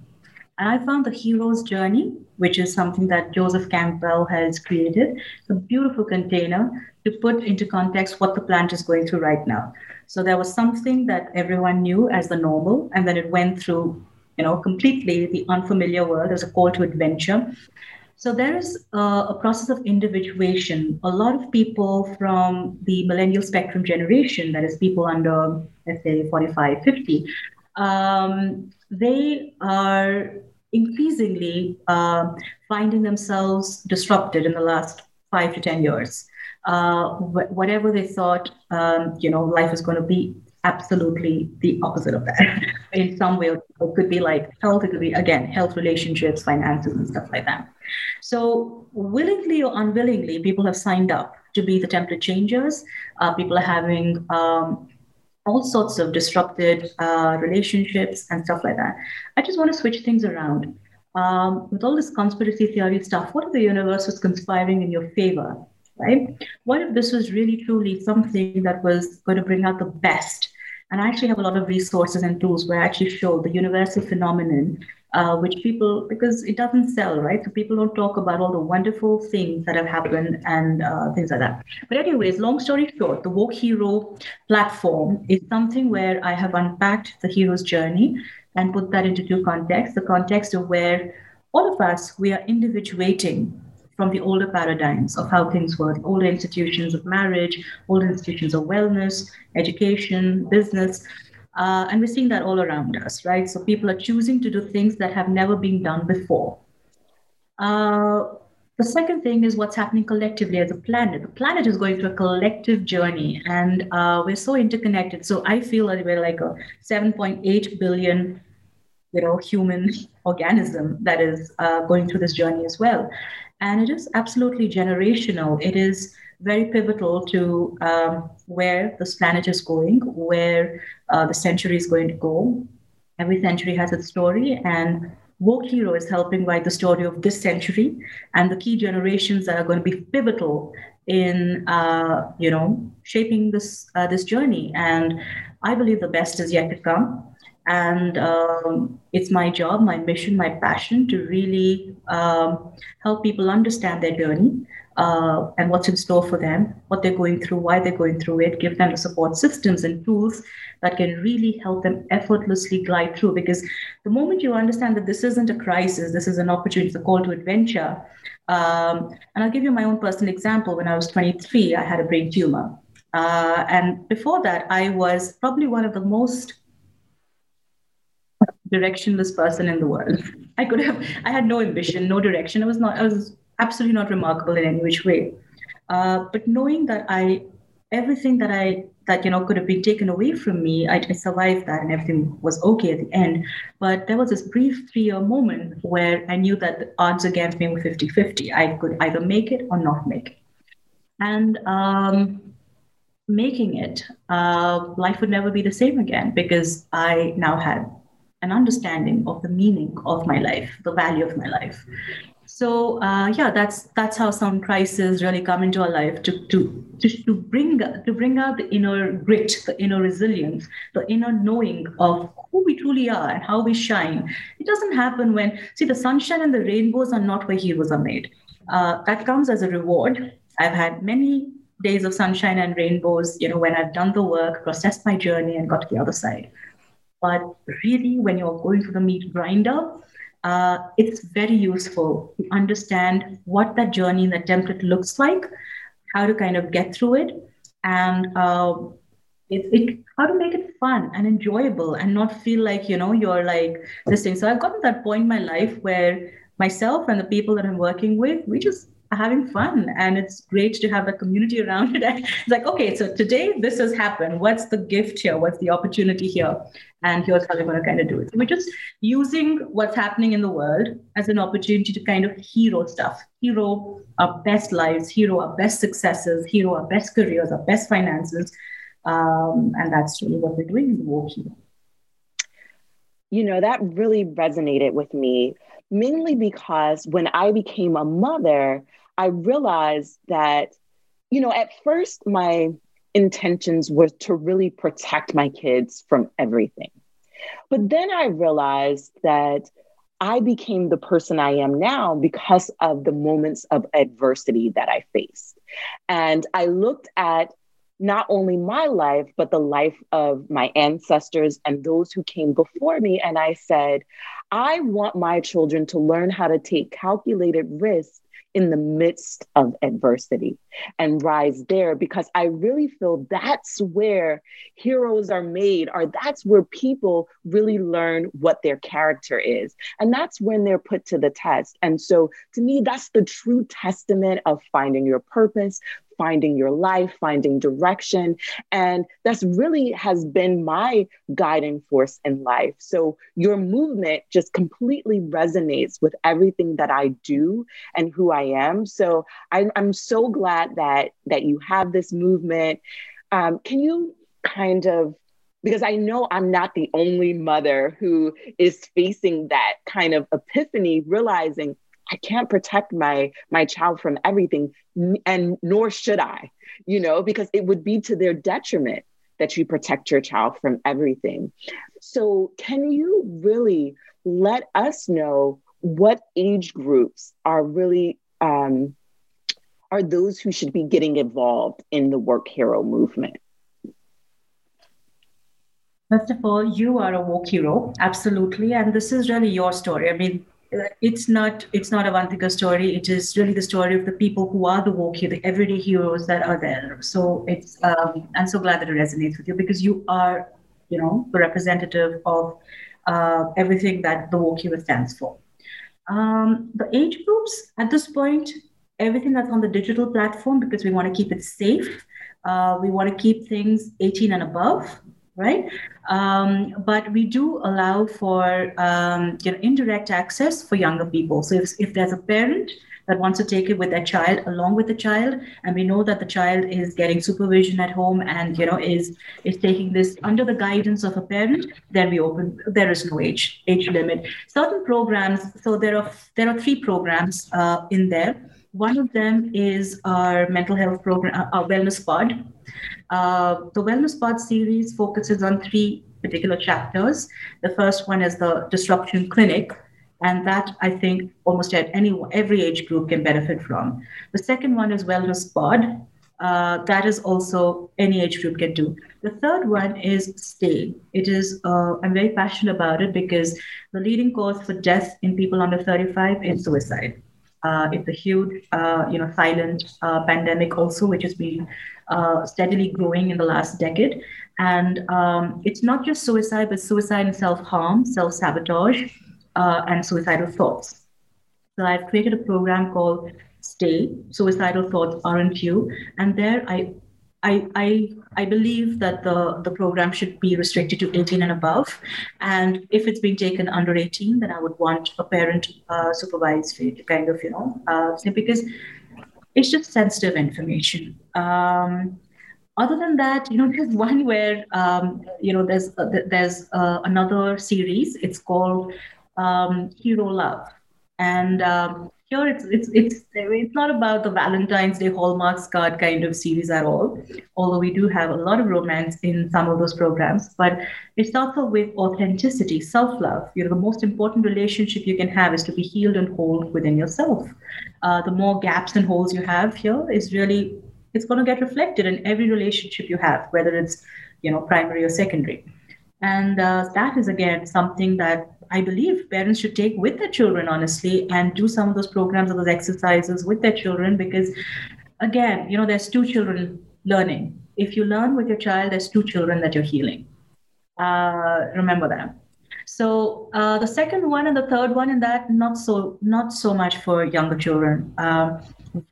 And I found the hero's journey, which is something that Joseph Campbell has created, a beautiful container to put into context what the plant is going through right now. So there was something that everyone knew as the normal, and then it went through, you know, completely the unfamiliar world. There's a call to adventure. So there is a process of individuation. A lot of people from the millennial spectrum generation, that is people under, let's say, 45, 50, um, they are increasingly uh, finding themselves disrupted in the last five to 10 years uh, wh- whatever they thought, um, you know, life is going to be absolutely the opposite of that in some way. It could be like health, it could be, again, health relationships, finances, and stuff like that. So, willingly or unwillingly, people have signed up to be the template changers. Uh, people are having um, all sorts of disrupted uh, relationships and stuff like that. I just want to switch things around. Um, with all this conspiracy theory stuff, what if the universe was conspiring in your favor? right? What if this was really truly something that was going to bring out the best? And I actually have a lot of resources and tools where I actually show the universal phenomenon, uh, which people, because it doesn't sell, right? So people don't talk about all the wonderful things that have happened and uh, things like that. But, anyways, long story short, the Woke Hero platform is something where I have unpacked the hero's journey and put that into two contexts the context of where all of us, we are individuating from the older paradigms of how things were, older institutions of marriage, older institutions of wellness, education, business. Uh, and we're seeing that all around us, right? So people are choosing to do things that have never been done before. Uh, the second thing is what's happening collectively as a planet. The planet is going through a collective journey, and uh, we're so interconnected. So I feel that we're like a 7.8 billion, you know, human organism that is uh, going through this journey as well. And it is absolutely generational. It is very pivotal to um, where this planet is going, where uh, the century is going to go. Every century has its story, and Woke Hero is helping write the story of this century and the key generations that are going to be pivotal in, uh, you know, shaping this uh, this journey. And I believe the best is yet to come. And um, it's my job, my mission, my passion to really um, help people understand their journey uh, and what's in store for them, what they're going through, why they're going through it, give them the support systems and tools that can really help them effortlessly glide through. Because the moment you understand that this isn't a crisis, this is an opportunity, it's a call to adventure. Um, and I'll give you my own personal example. When I was 23, I had a brain tumor. Uh, and before that, I was probably one of the most directionless person in the world. I could have, I had no ambition, no direction. I was not, I was absolutely not remarkable in any which way. Uh, but knowing that I, everything that I, that, you know, could have been taken away from me, I, I survived that and everything was okay at the end. But there was this brief three year moment where I knew that the odds against me were 50 50. I could either make it or not make it. And, um, making it, uh, life would never be the same again because I now had an understanding of the meaning of my life, the value of my life. So uh, yeah, that's that's how some crises really come into our life to to to, to bring to bring out the inner grit, the inner resilience, the inner knowing of who we truly are and how we shine. It doesn't happen when see the sunshine and the rainbows are not where heroes are made. Uh, that comes as a reward. I've had many days of sunshine and rainbows, you know, when I've done the work, processed my journey, and got to the other side. But really, when you're going through the meat grinder, uh, it's very useful to understand what that journey in the template looks like, how to kind of get through it, and uh, it, it, how to make it fun and enjoyable and not feel like you know you're like this thing. So I've gotten to that point in my life where myself and the people that I'm working with, we just having fun and it's great to have a community around it. It's like okay so today this has happened. What's the gift here? What's the opportunity here? And here's how we're going to kind of do it. So we're just using what's happening in the world as an opportunity to kind of hero stuff. Hero our best lives hero our best successes hero our best careers our best finances um, and that's really what we're doing in the Hero you know that really resonated with me mainly because when I became a mother, I realized that, you know, at first my intentions were to really protect my kids from everything. But then I realized that I became the person I am now because of the moments of adversity that I faced. And I looked at not only my life, but the life of my ancestors and those who came before me. And I said, I want my children to learn how to take calculated risks in the midst of adversity and rise there because I really feel that's where heroes are made, or that's where people really learn what their character is. And that's when they're put to the test. And so to me, that's the true testament of finding your purpose, finding your life, finding direction. And that's really has been my guiding force in life. So your movement just completely resonates with everything that I do and who I am. So I, am so glad that that you have this movement. Um, can you kind of because I know I'm not the only mother who is facing that kind of epiphany, realizing I can't protect my my child from everything, and nor should I, you know, because it would be to their detriment that you protect your child from everything. So, can you really let us know what age groups are really um, are those who should be getting involved in the work hero movement? First of all, you are a work hero, absolutely, and this is really your story. I mean, it's not it's not Avantika story. It is really the story of the people who are the woke the everyday heroes that are there. So it's um, I'm so glad that it resonates with you because you are, you know, the representative of uh, everything that the hero stands for. Um, the age groups at this point, everything that's on the digital platform because we want to keep it safe. Uh, we want to keep things 18 and above right? Um, but we do allow for um, you know, indirect access for younger people. So if, if there's a parent that wants to take it with their child along with the child and we know that the child is getting supervision at home and you know is is taking this under the guidance of a parent then we open there is no age age limit certain programs so there are there are three programs uh, in there one of them is our mental health program uh, our wellness pod uh, the Wellness Pod series focuses on three particular chapters. The first one is the Disruption Clinic, and that I think almost at any every age group can benefit from. The second one is Wellness Pod. Uh, that is also any age group can do. The third one is Stay. It is uh, I'm very passionate about it because the leading cause for death in people under 35 is suicide. Uh, it's a huge, uh, you know, silent uh, pandemic also, which has been uh, steadily growing in the last decade. And um, it's not just suicide, but suicide and self harm, self sabotage, uh, and suicidal thoughts. So I've created a program called Stay Suicidal Thoughts Aren't You? And there I I, I, I believe that the, the program should be restricted to 18 and above. And if it's being taken under 18, then I would want a parent uh, supervised kind of, you know, uh, because it's just sensitive information. Um, other than that, you know, there's one where um, you know there's uh, there's uh, another series. It's called um, Hero Love, and um, here it's it's it's it's not about the Valentine's Day Hallmark card kind of series at all. Although we do have a lot of romance in some of those programs, but it starts off with authenticity, self-love. You know, the most important relationship you can have is to be healed and whole within yourself. Uh, the more gaps and holes you have here is really it's going to get reflected in every relationship you have, whether it's you know primary or secondary. And uh, that is again something that I believe parents should take with their children, honestly, and do some of those programs or those exercises with their children because, again, you know, there's two children learning. If you learn with your child, there's two children that you're healing. Uh, remember that. So uh, the second one and the third one in that not so not so much for younger children. Um,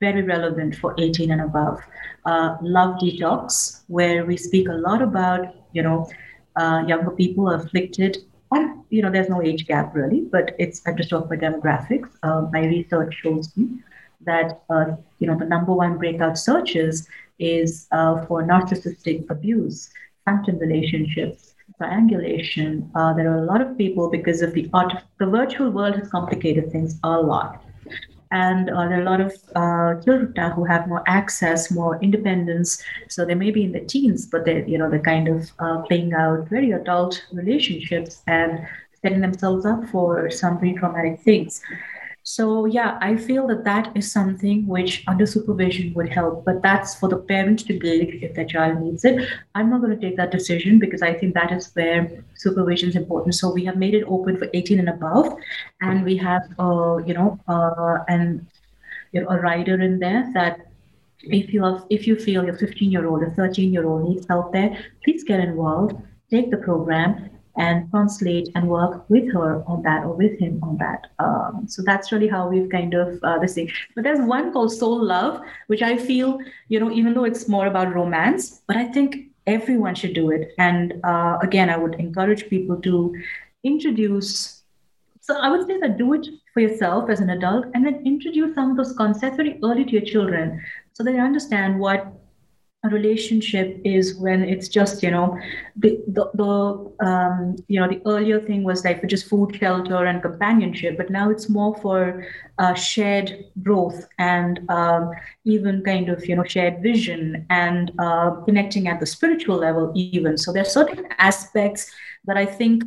very relevant for 18 and above. Uh, love detox, where we speak a lot about you know uh, younger people afflicted and you know there's no age gap really but it's i just talk about demographics. Uh, my research shows me that uh, you know the number one breakout searches is uh, for narcissistic abuse phantom relationships triangulation. Uh, there are a lot of people because of the art the virtual world has complicated things a lot and uh, there are a lot of uh, who have more access, more independence. So they may be in the teens, but they, you know, they're kind of uh, playing out very adult relationships and setting themselves up for some very traumatic things. So yeah, I feel that that is something which under supervision would help, but that's for the parent to gauge if their child needs it. I'm not going to take that decision because I think that is where supervision is important. So we have made it open for 18 and above, and we have, uh, you know, uh, and you know, a rider in there that if you are, if you feel your 15 year old or 13 year old needs help there, please get involved, take the program, and translate and work with her on that or with him on that. Um, so that's really how we've kind of uh, this thing. But there's one called Soul Love, which I feel, you know, even though it's more about romance, but I think everyone should do it. And uh, again, I would encourage people to introduce. So I would say that do it for yourself as an adult, and then introduce some of those concepts very early to your children, so they understand what a relationship is when it's just you know the the, the um, you know the earlier thing was like for just food shelter and companionship but now it's more for uh, shared growth and um, even kind of you know shared vision and uh, connecting at the spiritual level even so there are certain aspects that i think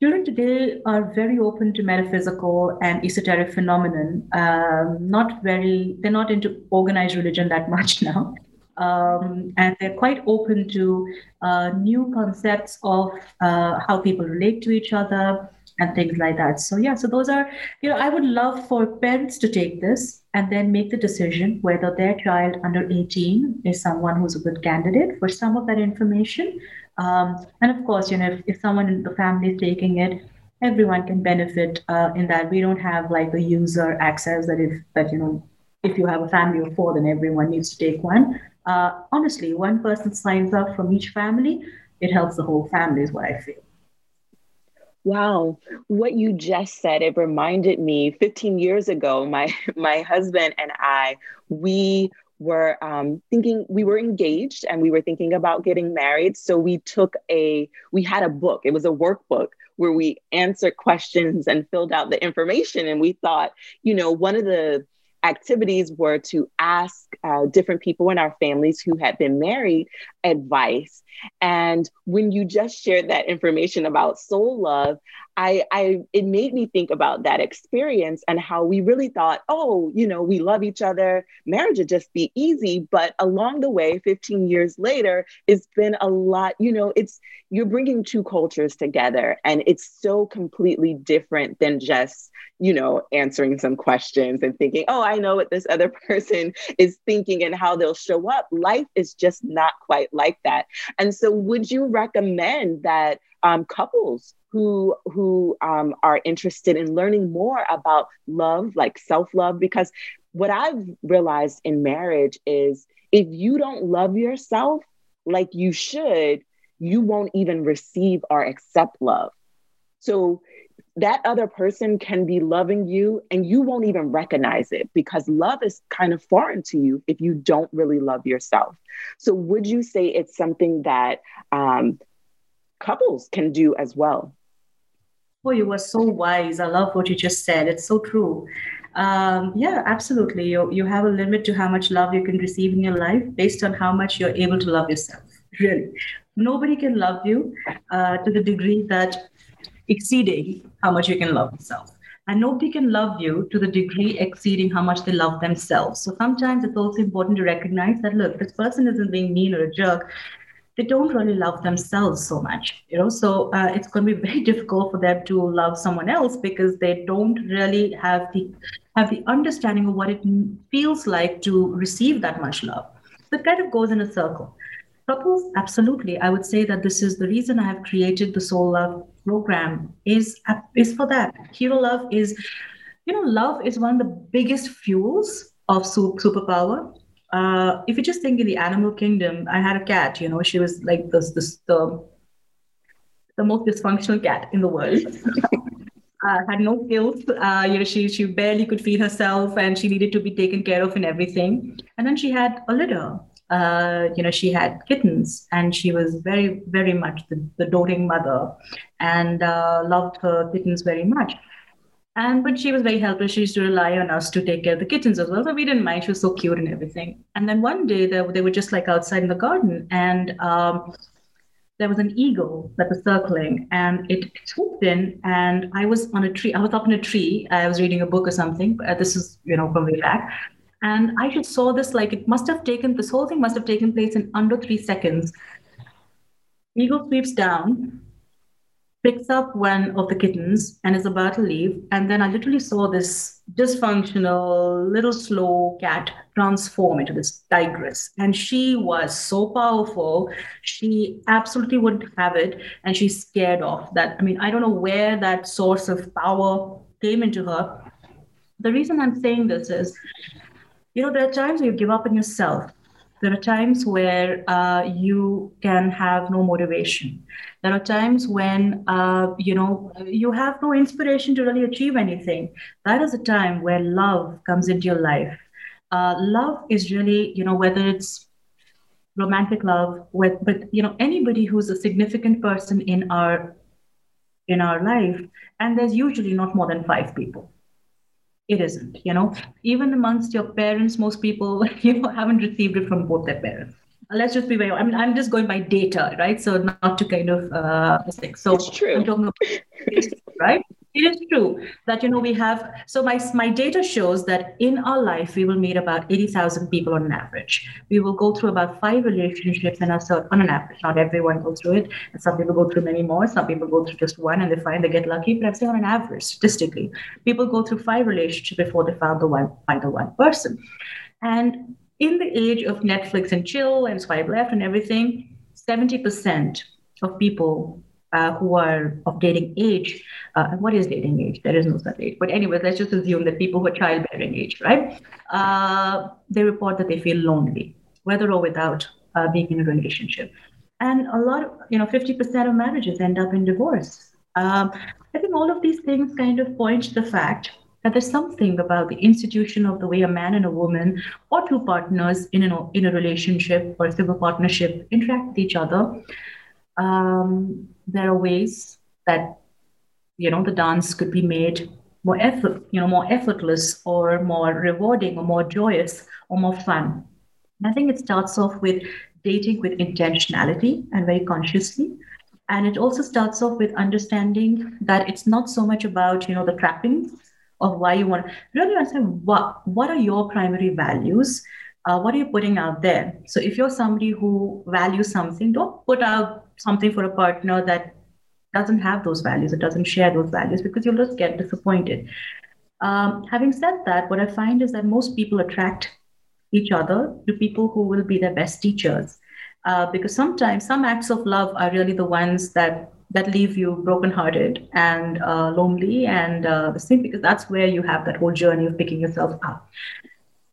Children today are very open to metaphysical and esoteric phenomenon. Um, not very, they're not into organized religion that much now um, and they're quite open to uh, new concepts of uh, how people relate to each other and things like that. So yeah, so those are you know I would love for parents to take this and then make the decision whether their child under 18 is someone who's a good candidate for some of that information. Um, and of course, you know, if, if someone in the family is taking it, everyone can benefit uh, in that. We don't have like a user access that if that you know if you have a family of four, then everyone needs to take one uh, honestly, one person signs up from each family, it helps the whole family, is what I feel. Wow, what you just said, it reminded me 15 years ago, my my husband and I, we were um, thinking we were engaged and we were thinking about getting married. So we took a we had a book. It was a workbook where we answered questions and filled out the information. And we thought, you know, one of the activities were to ask uh, different people in our families who had been married advice. And when you just shared that information about soul love, I, I it made me think about that experience and how we really thought, oh, you know, we love each other, marriage would just be easy. But along the way, 15 years later, it's been a lot, you know, it's you're bringing two cultures together and it's so completely different than just, you know, answering some questions and thinking, oh, I know what this other person is thinking and how they'll show up. Life is just not quite like that. And so, would you recommend that um, couples who who um, are interested in learning more about love, like self love, because what I've realized in marriage is if you don't love yourself like you should, you won't even receive or accept love. So that other person can be loving you and you won't even recognize it because love is kind of foreign to you if you don't really love yourself. So, would you say it's something that um, couples can do as well? Oh, you were so wise. I love what you just said. It's so true. Um, yeah, absolutely. You, you have a limit to how much love you can receive in your life based on how much you're able to love yourself. Really. Nobody can love you uh, to the degree that exceeding how much you can love yourself. And nobody can love you to the degree exceeding how much they love themselves. So sometimes it's also important to recognize that, look, this person isn't being mean or a jerk. They don't really love themselves so much, you know. So uh, it's going to be very difficult for them to love someone else because they don't really have the have the understanding of what it feels like to receive that much love. So it kind of goes in a circle. Couples, absolutely. I would say that this is the reason I have created the Soul Love program is is for that. Hero love is, you know, love is one of the biggest fuels of superpower. Uh, if you just think in the animal kingdom, I had a cat. You know, she was like this, this the the most dysfunctional cat in the world. uh, had no skills. Uh, you know, she she barely could feed herself, and she needed to be taken care of and everything. And then she had a litter, uh, you know, she had kittens and she was very, very much the, the doting mother and uh, loved her kittens very much. And but she was very helpless. She used to rely on us to take care of the kittens as well. So we didn't mind. She was so cute and everything. And then one day they, they were just like outside in the garden and um, there was an eagle that was circling and it swooped in and I was on a tree. I was up in a tree. I was reading a book or something. Uh, this is, you know, from way back. And I just saw this like it must have taken, this whole thing must have taken place in under three seconds. Eagle sweeps down, picks up one of the kittens and is about to leave. And then I literally saw this dysfunctional, little slow cat transform into this tigress. And she was so powerful. She absolutely wouldn't have it. And she's scared off that. I mean, I don't know where that source of power came into her. The reason I'm saying this is you know, there are times where you give up on yourself. There are times where uh, you can have no motivation. There are times when uh, you know you have no inspiration to really achieve anything. That is a time where love comes into your life. Uh, love is really, you know, whether it's romantic love, with, but you know, anybody who's a significant person in our in our life, and there's usually not more than five people it isn't you know even amongst your parents most people you know haven't received it from both their parents let's just be very i mean i'm just going by data right so not to kind of uh so it's true i'm talking about right it is true that you know we have so my my data shows that in our life we will meet about 80,000 people on an average. We will go through about five relationships in a on an average. Not everyone goes through it, and some people go through many more. Some people go through just one and they find they get lucky. But I'm saying on an average, statistically, people go through five relationships before they find the one find the one person. And in the age of Netflix and chill and swipe left and everything, 70% of people uh, who are of dating age. Uh, what is dating age? There is no such age. But anyway, let's just assume that people who are childbearing age, right? Uh, they report that they feel lonely, whether or without uh, being in a relationship. And a lot of, you know, 50% of marriages end up in divorce. Um, I think all of these things kind of point to the fact that there's something about the institution of the way a man and a woman or two partners in, in a relationship or a civil partnership interact with each other um, there are ways that you know the dance could be made more effort, you know, more effortless or more rewarding or more joyous or more fun. And I think it starts off with dating with intentionality and very consciously. And it also starts off with understanding that it's not so much about, you know, the trappings of why you want really understand what what are your primary values uh, what are you putting out there so if you're somebody who values something don't put out something for a partner that doesn't have those values, it doesn't share those values, because you'll just get disappointed. Um, having said that, what I find is that most people attract each other to people who will be their best teachers. Uh, because sometimes some acts of love are really the ones that that leave you brokenhearted and uh, lonely and uh, because that's where you have that whole journey of picking yourself up.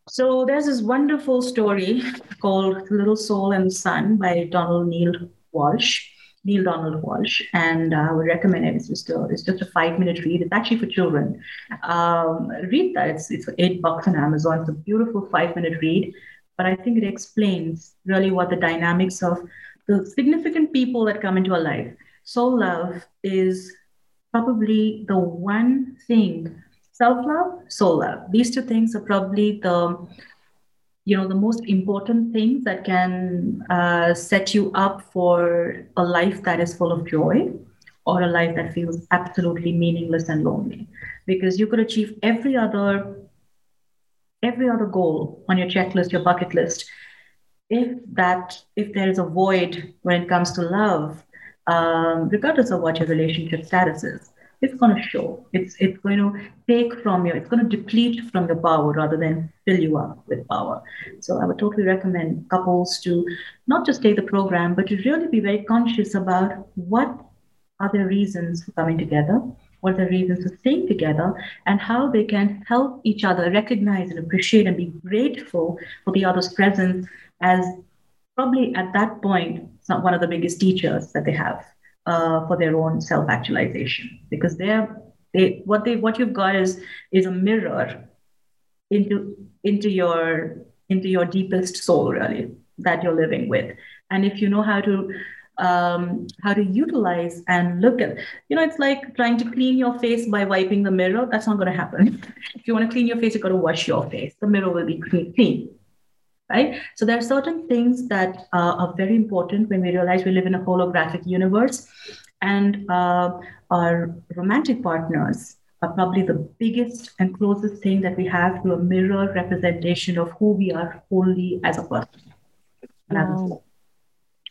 So there's this wonderful story called Little Soul and Sun by Donald Neale Walsch, Neale Donald Walsch, and uh, I would recommend it. It's just a, it's just a five minute read. It's actually for children. Um, read that. It's, it's eight bucks on Amazon. It's a beautiful five minute read, but I think it explains really what the dynamics of the significant people that come into our life. Soul love is probably the one thing. Self love, soul love. These two things are probably the you know the most important things that can uh, set you up for a life that is full of joy or a life that feels absolutely meaningless and lonely. Because you could achieve every other every other goal on your checklist your bucket list if that if there is a void when it comes to love um, regardless of what your relationship status is it's going to show. It's it's going to take from you it's going to deplete from your power rather than fill you up with power. So i would totally recommend couples to not just take the program but to really be very conscious about what are their reasons for coming together what are the reasons for staying together and how they can help each other recognize and appreciate and be grateful for the other's presence as probably at that point not one of the biggest teachers that they have uh, for their own self-actualization. Because they're they what they what you've got is is a mirror into into your into your deepest soul really that you're living with. And if you know how to um, how to utilize and look at you know it's like trying to clean your face by wiping the mirror. That's not going to happen. If you want to clean your face you've got to wash your face. The mirror will be clean right? So there are certain things that uh, are very important when we realize we live in a holographic universe. And uh, our romantic partners are probably the biggest and closest thing that we have to a mirror representation of who we are wholly as a person. Wow.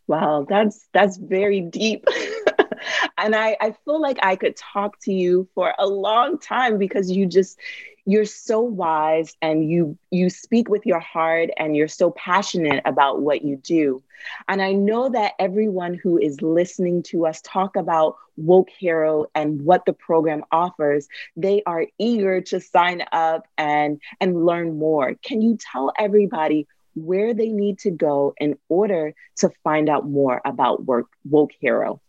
wow that's that's very deep and I, I feel like i could talk to you for a long time because you just you're so wise and you you speak with your heart and you're so passionate about what you do. And i know that everyone who is listening to us talk about woke hero and what the program offers they are eager to sign up and and learn more. Can you tell everybody where they need to go in order to find out more about work woke hero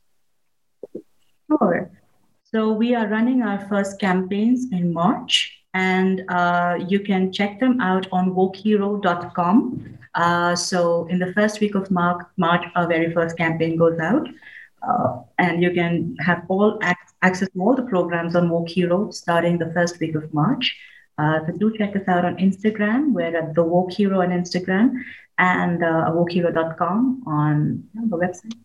sure so we are running our first campaigns in march and uh, you can check them out on wokehero.com. Uh, so in the first week of March, March our very first campaign goes out. Uh, and you can have all ac- access to all the programs on Woke Hero starting the first week of March. Uh, so do check us out on Instagram. We're at the Woke Hero on Instagram and uh, wokehero.com on the website.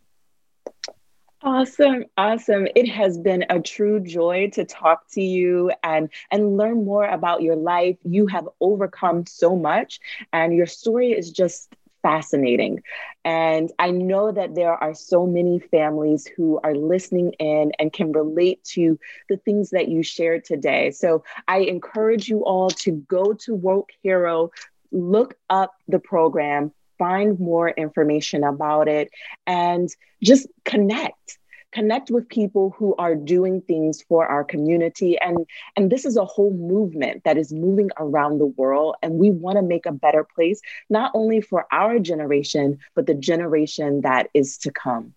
Awesome, awesome. It has been a true joy to talk to you and and learn more about your life. You have overcome so much and your story is just fascinating. And I know that there are so many families who are listening in and can relate to the things that you shared today. So I encourage you all to go to Woke Hero, look up the program, find more information about it, and just connect connect with people who are doing things for our community. And and this is a whole movement that is moving around the world and we want to make a better place not only for our generation but the generation that is to come.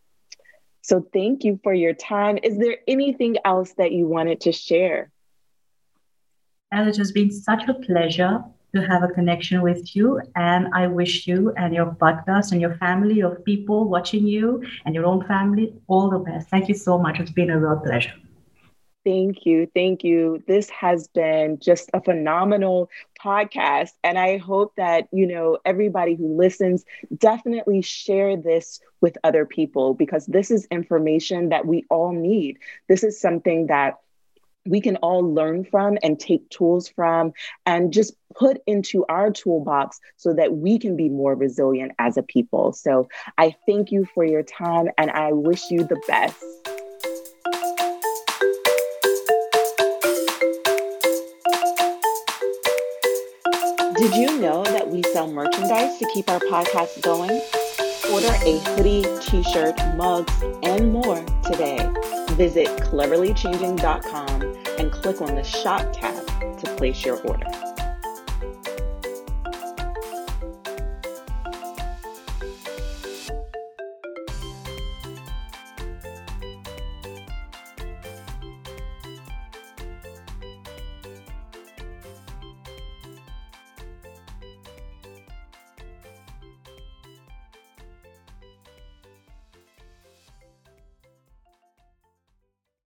So thank you for your time. Is there anything else that you wanted to share? And it has been such a pleasure to have a connection with you. And I wish you and your podcast and your family of people watching you and your own family all the best. Thank you so much. It's been a real pleasure. Thank you. Thank you. This has been just a phenomenal podcast. And I hope that, you know, everybody who listens definitely share this with other people because this is information that we all need. This is something that we can all learn from and take tools from and just put into our toolbox so that we can be more resilient as a people. So I thank you for your time and I wish you the best. Did you know that we sell merchandise to keep our podcast going? Order a hoodie, t shirt, mugs, and more today. Visit cleverlychanging.com and click on the shop tab to place your order.